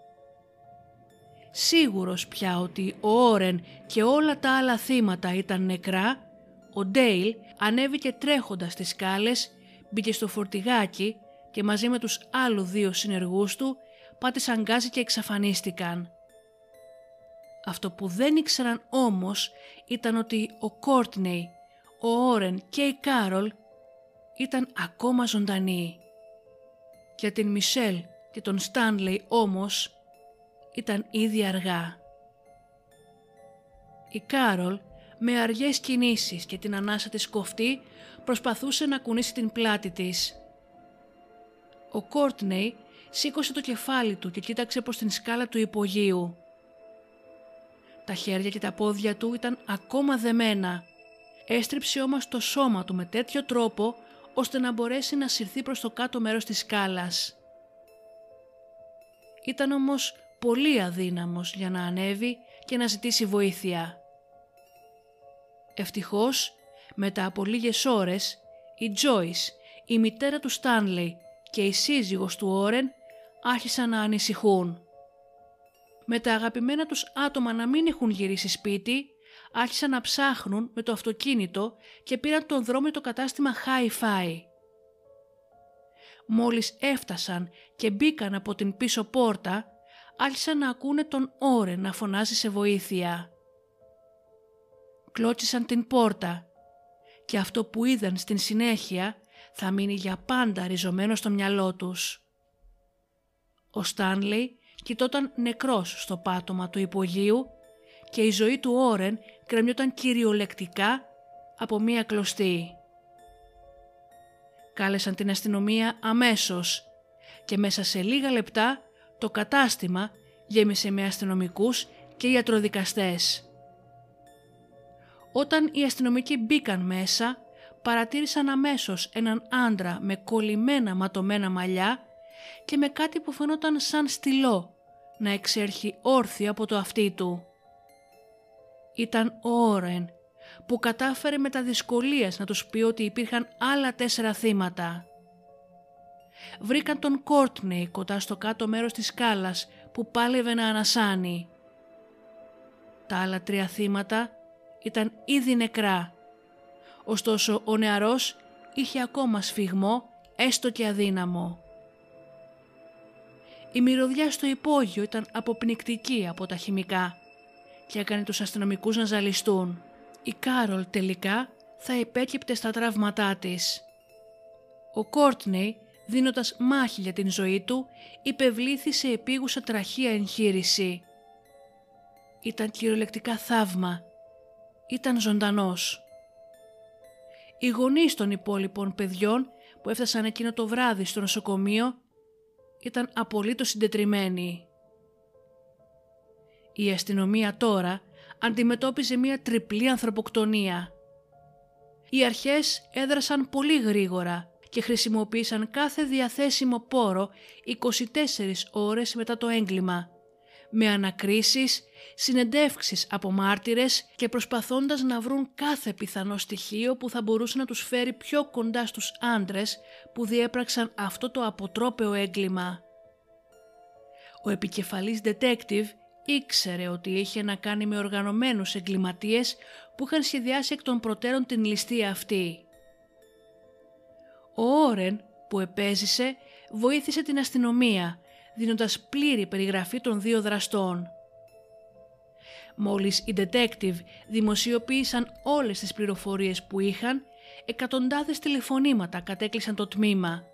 Σίγουρος πια ότι ο Όρεν και όλα τα άλλα θύματα ήταν νεκρά, ο Ντέιλ ανέβηκε τρέχοντας τις σκάλες, μπήκε στο φορτηγάκι και μαζί με τους άλλους δύο συνεργούς του πάτησαν γκάζι και εξαφανίστηκαν. Αυτό που δεν ήξεραν όμως ήταν ότι ο Κόρτνεϊ, ο Όρεν και η Κάρολ ήταν ακόμα ζωντανοί. Για την Μισελ και τον Στάνλεϊ όμως ήταν ήδη αργά. Η Κάρολ με αργές κινήσεις και την ανάσα της κοφτή προσπαθούσε να κουνήσει την πλάτη της. Ο Κόρτνεϊ σήκωσε το κεφάλι του και κοίταξε προς την σκάλα του υπογείου. Τα χέρια και τα πόδια του ήταν ακόμα δεμένα. Έστριψε όμως το σώμα του με τέτοιο τρόπο ώστε να μπορέσει να συρθεί προς το κάτω μέρος της σκάλας. Ήταν όμως πολύ αδύναμος για να ανέβει και να ζητήσει βοήθεια. Ευτυχώς, μετά από λίγες ώρες, η Τζόις, η μητέρα του Στάνλεϊ και η σύζυγος του Όρεν άρχισαν να ανησυχούν. Με τα αγαπημένα τους άτομα να μην έχουν γυρίσει σπίτι, άρχισαν να ψάχνουν με το αυτοκίνητο και πήραν τον δρόμο το κατάστημα Hi-Fi. Μόλις έφτασαν και μπήκαν από την πίσω πόρτα, άρχισαν να ακούνε τον Όρεν να φωνάζει σε βοήθεια. Κλώτσισαν την πόρτα και αυτό που είδαν στην συνέχεια θα μείνει για πάντα ριζωμένο στο μυαλό τους. Ο Στάνλεϊ κοιτόταν νεκρός στο πάτωμα του υπογείου και η ζωή του Όρεν κρεμιόταν κυριολεκτικά από μία κλωστή. Κάλεσαν την αστυνομία αμέσως και μέσα σε λίγα λεπτά το κατάστημα γέμισε με αστυνομικούς και ιατροδικαστές. Όταν οι αστυνομικοί μπήκαν μέσα, παρατήρησαν αμέσως έναν άντρα με κολλημένα ματωμένα μαλλιά και με κάτι που φαινόταν σαν στυλό να εξέρχει όρθιο από το αυτί του. Ήταν ο Όρεν που κατάφερε με τα δυσκολίες να τους πει ότι υπήρχαν άλλα τέσσερα θύματα. βρήκαν τον Κόρτνεϊ κοντά στο κάτω μέρος της σκάλας που πάλευε να ανασάνει. Τα άλλα τρία θύματα ήταν ήδη νεκρά. Ωστόσο ο νεαρός είχε ακόμα σφιγμό, έστω και αδύναμο. Η μυρωδιά στο υπόγειο ήταν αποπνικτική από τα χημικά και έκανε τους αστυνομικούς να ζαλιστούν. Η Κάρολ τελικά θα υπέκυπτε στα τραύματά της. Ο Κόρτνεϊ, δίνοντας μάχη για την ζωή του, υπευλήθη σε επίγουσα τραχία εγχείρηση. Ήταν κυριολεκτικά θαύμα. Ήταν ζωντανός. Οι γονείς των υπόλοιπων παιδιών που έφτασαν εκείνο το βράδυ στο νοσοκομείο ήταν απολύτως συντετριμένοι. Η αστυνομία τώρα αντιμετώπιζε μια τριπλή ανθρωποκτονία. Οι αρχές έδρασαν πολύ γρήγορα και χρησιμοποίησαν κάθε διαθέσιμο πόρο 24 ώρες μετά το έγκλημα, με ανακρίσεις, συνεντεύξεις από μάρτυρες και προσπαθώντας να βρουν κάθε πιθανό στοιχείο που θα μπορούσε να τους φέρει πιο κοντά στους άντρες που διέπραξαν αυτό το αποτρόπαιο έγκλημα. Ο επικεφαλής detective ήξερε ότι είχε να κάνει με οργανωμένους εγκληματίες που είχαν σχεδιάσει εκ των προτέρων την ληστεία αυτή. Ο Όρεν που επέζησε βοήθησε την αστυνομία δίνοντας πλήρη περιγραφή των δύο δραστών. Μόλις οι detective δημοσιοποίησαν όλες τις πληροφορίες που είχαν, εκατοντάδες τηλεφωνήματα κατέκλυσαν το τμήμα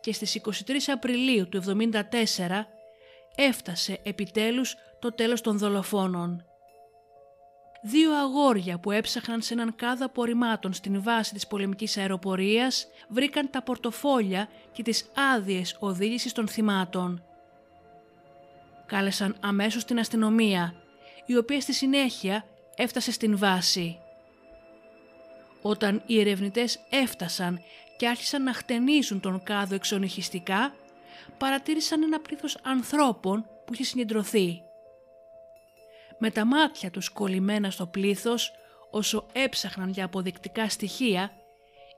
και στις 23 Απριλίου του 1974 έφτασε επιτέλους το τέλος των δολοφόνων. Δύο αγόρια που έψαχναν σε έναν κάδο απορριμμάτων στην βάση της πολεμικής αεροπορίας βρήκαν τα πορτοφόλια και τις άδειες οδήγησης των θυμάτων. Κάλεσαν αμέσως την αστυνομία, η οποία στη συνέχεια έφτασε στην βάση. Όταν οι ερευνητές έφτασαν και άρχισαν να χτενίζουν τον κάδο εξονυχιστικά, παρατήρησαν ένα πλήθος ανθρώπων που είχε συγκεντρωθεί. Με τα μάτια τους κολλημένα στο πλήθος, όσο έψαχναν για αποδεικτικά στοιχεία,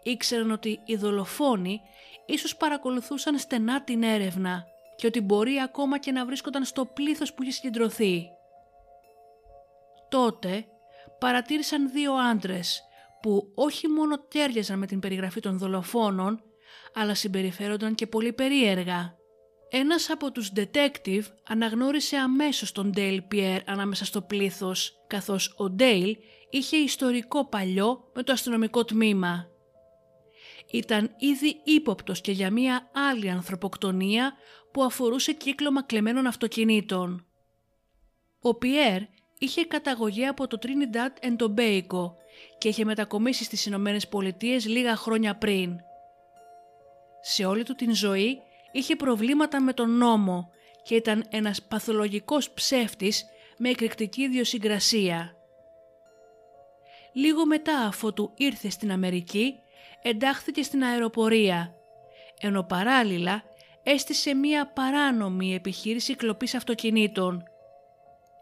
ήξεραν ότι οι δολοφόνοι ίσως παρακολουθούσαν στενά την έρευνα και ότι μπορεί ακόμα και να βρίσκονταν στο πλήθος που είχε συγκεντρωθεί. Τότε παρατήρησαν δύο άντρες που όχι μόνο τέριαζαν με την περιγραφή των δολοφόνων, αλλά συμπεριφέρονταν και πολύ περίεργα. Ένας από τους detective αναγνώρισε αμέσως τον Dale Pierre ανάμεσα στο πλήθος, καθώς ο Dale είχε ιστορικό παλιό με το αστυνομικό τμήμα. Ήταν ήδη ύποπτος και για μία άλλη ανθρωποκτονία που αφορούσε κύκλωμα κλεμμένων αυτοκινήτων. Ο Πιέρ είχε καταγωγή από το Trinidad and Tobago και είχε μετακομίσει στις Ηνωμένες Πολιτείες λίγα χρόνια πριν. Σε όλη του την ζωή είχε προβλήματα με τον νόμο και ήταν ένας παθολογικός ψεύτης με εκρηκτική ιδιοσυγκρασία. Λίγο μετά αφού του ήρθε στην Αμερική, εντάχθηκε στην αεροπορία, ενώ παράλληλα έστησε μία παράνομη επιχείρηση κλοπής αυτοκινήτων.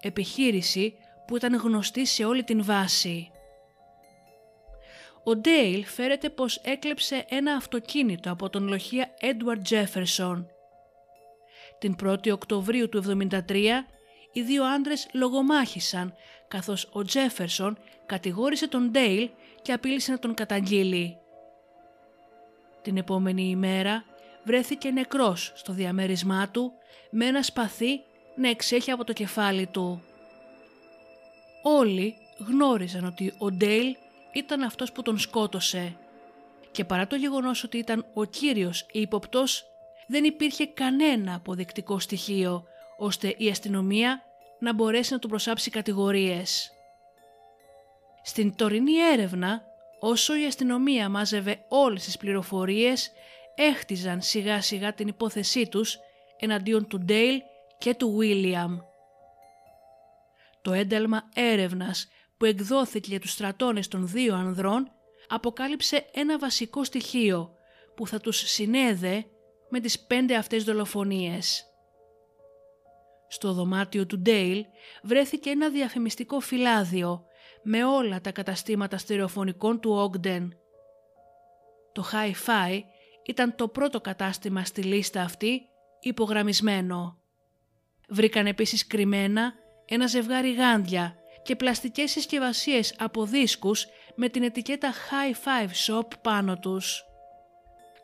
Επιχείρηση που ήταν γνωστή σε όλη την βάση. Ο Ντέιλ φέρεται πως έκλεψε ένα αυτοκίνητο από τον λοχεία Edward Jefferson. Την 1η Οκτωβρίου του 1973 οι δύο άντρες λογομάχησαν καθώς ο Τζέφερσον κατηγόρησε τον Ντέιλ και απείλησε να τον καταγγείλει. Την επόμενη ημέρα βρέθηκε νεκρός στο διαμέρισμά του με ένα σπαθί να εξέχει από το κεφάλι του. Όλοι γνώριζαν ότι ο Ντέιλ ήταν αυτός που τον σκότωσε και παρά το γεγονός ότι ήταν ο κύριος ύποπτος δεν υπήρχε κανένα αποδεικτικό στοιχείο ώστε η αστυνομία να μπορέσει να του προσάψει κατηγορίες. Στην τωρινή έρευνα, όσο η αστυνομία μάζευε όλες τις πληροφορίες, έχτιζαν σιγά σιγά την υπόθεσή τους εναντίον του Ντέιλ και του Βίλιαμ. Το ένταλμα έρευνας που εκδόθηκε για τους στρατώνες των δύο ανδρών αποκάλυψε ένα βασικό στοιχείο που θα τους συνέδε με τις πέντε αυτές δολοφονίες. Στο δωμάτιο του Ντέιλ βρέθηκε ένα διαφημιστικό φυλάδιο με όλα τα καταστήματα στερεοφωνικών του Ogden. Το Hi-Fi ήταν το πρώτο κατάστημα στη λίστα αυτή υπογραμμισμένο. Βρήκαν επίσης κρυμμένα ένα ζευγάρι γάντια και πλαστικές συσκευασίες από δίσκους με την ετικέτα High Five Shop πάνω τους.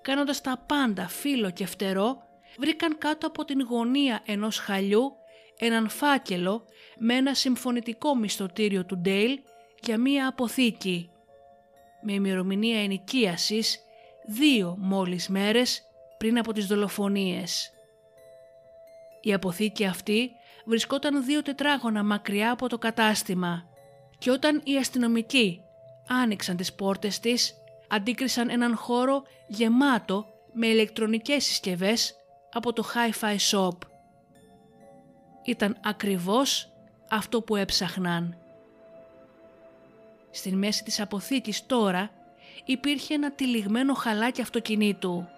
Κάνοντας τα πάντα φύλλο και φτερό, βρήκαν κάτω από την γωνία ενός χαλιού έναν φάκελο με ένα συμφωνητικό μισθωτήριο του Ντέιλ για μία αποθήκη. Με ημερομηνία ενοικίασης δύο μόλις μέρες πριν από τις δολοφονίες. Η αποθήκη αυτή βρισκόταν δύο τετράγωνα μακριά από το κατάστημα και όταν οι αστυνομικοί άνοιξαν τις πόρτες της, αντίκρισαν έναν χώρο γεμάτο με ηλεκτρονικές συσκευές από το Hi-Fi Shop. Ήταν ακριβώς αυτό που έψαχναν. Στην μέση της αποθήκης τώρα υπήρχε ένα τυλιγμένο χαλάκι αυτοκινήτου.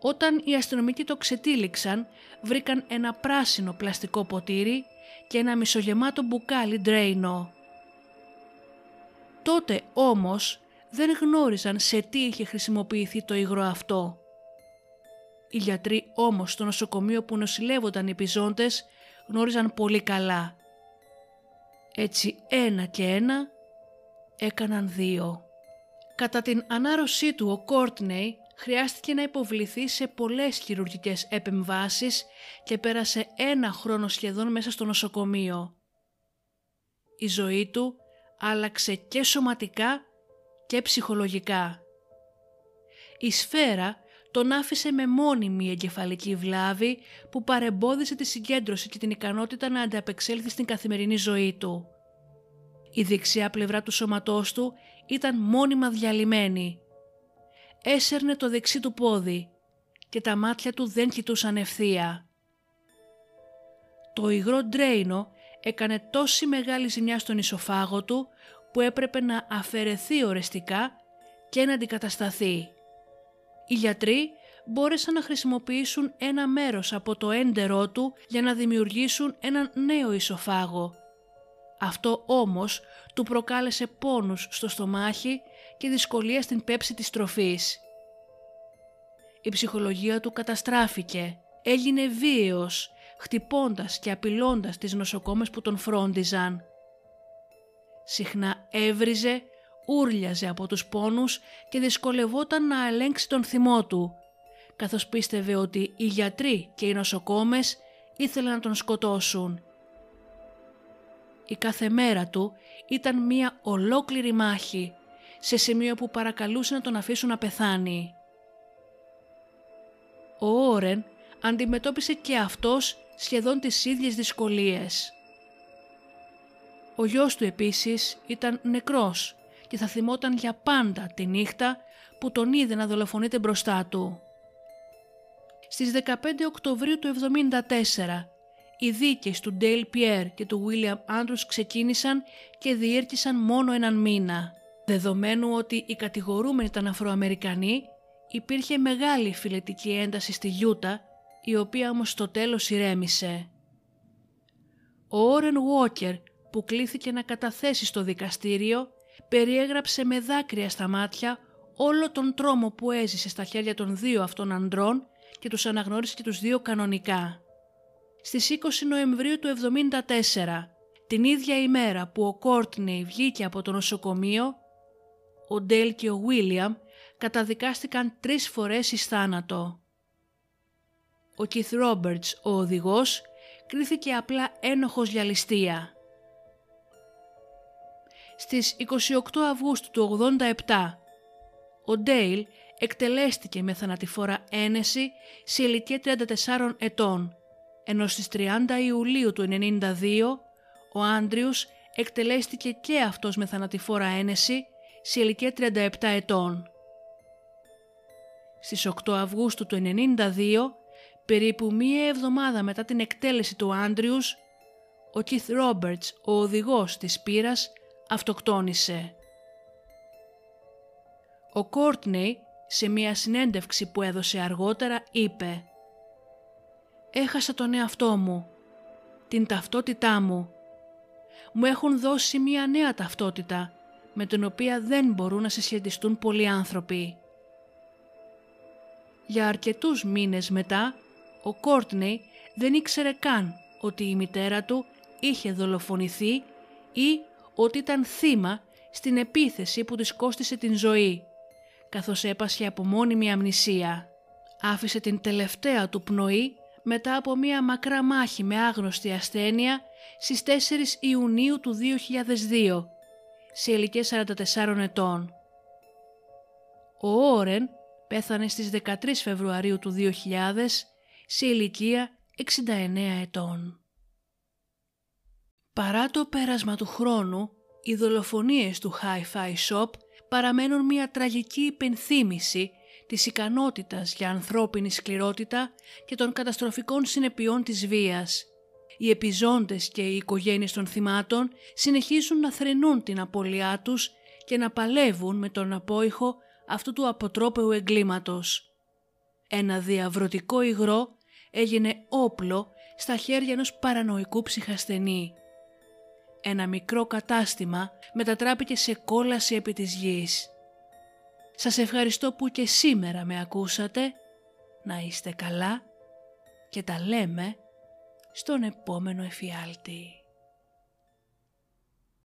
Όταν οι αστυνομικοί το ξετύλιξαν, βρήκαν ένα πράσινο πλαστικό ποτήρι και ένα μισογεμάτο μπουκάλι ντρέινο. Τότε όμως δεν γνώριζαν σε τι είχε χρησιμοποιηθεί το υγρό αυτό. Οι γιατροί όμως στο νοσοκομείο που νοσηλεύονταν οι πιζόντες γνώριζαν πολύ καλά. Έτσι ένα και ένα έκαναν δύο. Κατά την ανάρρωσή του ο Κόρτνεϊ χρειάστηκε να υποβληθεί σε πολλές χειρουργικές επεμβάσεις και πέρασε ένα χρόνο σχεδόν μέσα στο νοσοκομείο. Η ζωή του άλλαξε και σωματικά και ψυχολογικά. Η σφαίρα τον άφησε με μόνιμη εγκεφαλική βλάβη που παρεμπόδισε τη συγκέντρωση και την ικανότητα να ανταπεξέλθει στην καθημερινή ζωή του. Η δεξιά πλευρά του σώματός του ήταν μόνιμα διαλυμένη. Έσερνε το δεξί του πόδι και τα μάτια του δεν κοιτούσαν ευθεία. Το υγρό ντρέινο έκανε τόση μεγάλη ζημιά στον ισοφάγο του που έπρεπε να αφαιρεθεί ορεστικά και να αντικατασταθεί. Οι γιατροί μπόρεσαν να χρησιμοποιήσουν ένα μέρος από το έντερό του για να δημιουργήσουν έναν νέο ισοφάγο. Αυτό όμως του προκάλεσε πόνους στο στομάχι και δυσκολία στην πέψη της τροφής. Η ψυχολογία του καταστράφηκε, έγινε βίαιος, χτυπώντας και απειλώντας τις νοσοκόμες που τον φρόντιζαν. Συχνά έβριζε, ούρλιαζε από τους πόνους και δυσκολευόταν να ελέγξει τον θυμό του, καθώς πίστευε ότι οι γιατροί και οι νοσοκόμες ήθελαν να τον σκοτώσουν. Η κάθε μέρα του ήταν μία ολόκληρη μάχη, σε σημείο που παρακαλούσε να τον αφήσουν να πεθάνει. Ο Όρεν αντιμετώπισε και αυτός σχεδόν τις ίδιες δυσκολίες. Ο γιος του επίσης ήταν νεκρός και θα θυμόταν για πάντα τη νύχτα που τον είδε να δολοφονείται μπροστά του. Στις 15 Οκτωβρίου του 1974, οι δίκες του Ντέιλ Πιέρ και του Βίλιαμ Άντρους ξεκίνησαν και διήρκησαν μόνο έναν μήνα. Δεδομένου ότι οι κατηγορούμενοι ήταν Αφροαμερικανοί, υπήρχε μεγάλη φιλετική ένταση στη Γιούτα, η οποία όμως στο τέλος ηρέμησε. Ο Όρεν Βόκερ που κλήθηκε να καταθέσει στο δικαστήριο περιέγραψε με δάκρυα στα μάτια όλο τον τρόμο που έζησε στα χέρια των δύο αυτών ανδρών και τους αναγνώρισε και τους δύο κανονικά. Στις 20 Νοεμβρίου του 1974, την ίδια ημέρα που ο Κόρτνεϊ βγήκε από το νοσοκομείο, ο Ντέλ και ο Βίλιαμ καταδικάστηκαν τρεις φορές εις θάνατο. Ο Κιθ Ρόμπερτς, ο οδηγός, κρίθηκε απλά ένοχος για ληστεία. Στις 28 Αυγούστου του 87, ο Ντέιλ εκτελέστηκε με θανατηφόρα ένεση σε ηλικία 34 ετών, ενώ στις 30 Ιουλίου του 92 ο Άντριους εκτελέστηκε και αυτός με θανατηφόρα ένεση σε ηλικία 37 ετών. Στις 8 Αυγούστου του 92, περίπου μία εβδομάδα μετά την εκτέλεση του Άντριους, ο Κιθ Ρόμπερτς, ο οδηγός της πύρας, αυτοκτόνησε. Ο Κόρτνεϊ σε μια συνέντευξη που έδωσε αργότερα είπε «Έχασα τον εαυτό μου, την ταυτότητά μου. Μου έχουν δώσει μια νέα ταυτότητα με την οποία δεν μπορούν να συσχετιστούν πολλοί άνθρωποι. Για αρκετούς μήνες μετά, ο Κόρτνεϊ δεν ήξερε καν ότι η μητέρα του είχε δολοφονηθεί ή ότι ήταν θύμα στην επίθεση που της κόστισε την ζωή, καθώς έπασχε από μόνιμη αμνησία. Άφησε την τελευταία του πνοή μετά από μία μακρά μάχη με άγνωστη ασθένεια στις 4 Ιουνίου του 2002, σε ηλικία 44 ετών. Ο Όρεν πέθανε στις 13 Φεβρουαρίου του 2000 σε ηλικία 69 ετών. Παρά το πέρασμα του χρόνου, οι δολοφονίες του Hi-Fi Shop παραμένουν μια τραγική υπενθύμηση της ικανότητας για ανθρώπινη σκληρότητα και των καταστροφικών συνεπειών της βίας. Οι επιζώντες και οι οικογένειες των θυμάτων συνεχίζουν να θρενούν την απώλειά τους και να παλεύουν με τον απόϊχο αυτού του αποτρόπαιου εγκλήματος. Ένα διαβρωτικό υγρό έγινε όπλο στα χέρια ενός παρανοϊκού ψυχασθενή. Ένα μικρό κατάστημα μετατράπηκε σε κόλαση επί της γης. Σας ευχαριστώ που και σήμερα με ακούσατε. Να είστε καλά και τα λέμε στον επόμενο εφιάλτη.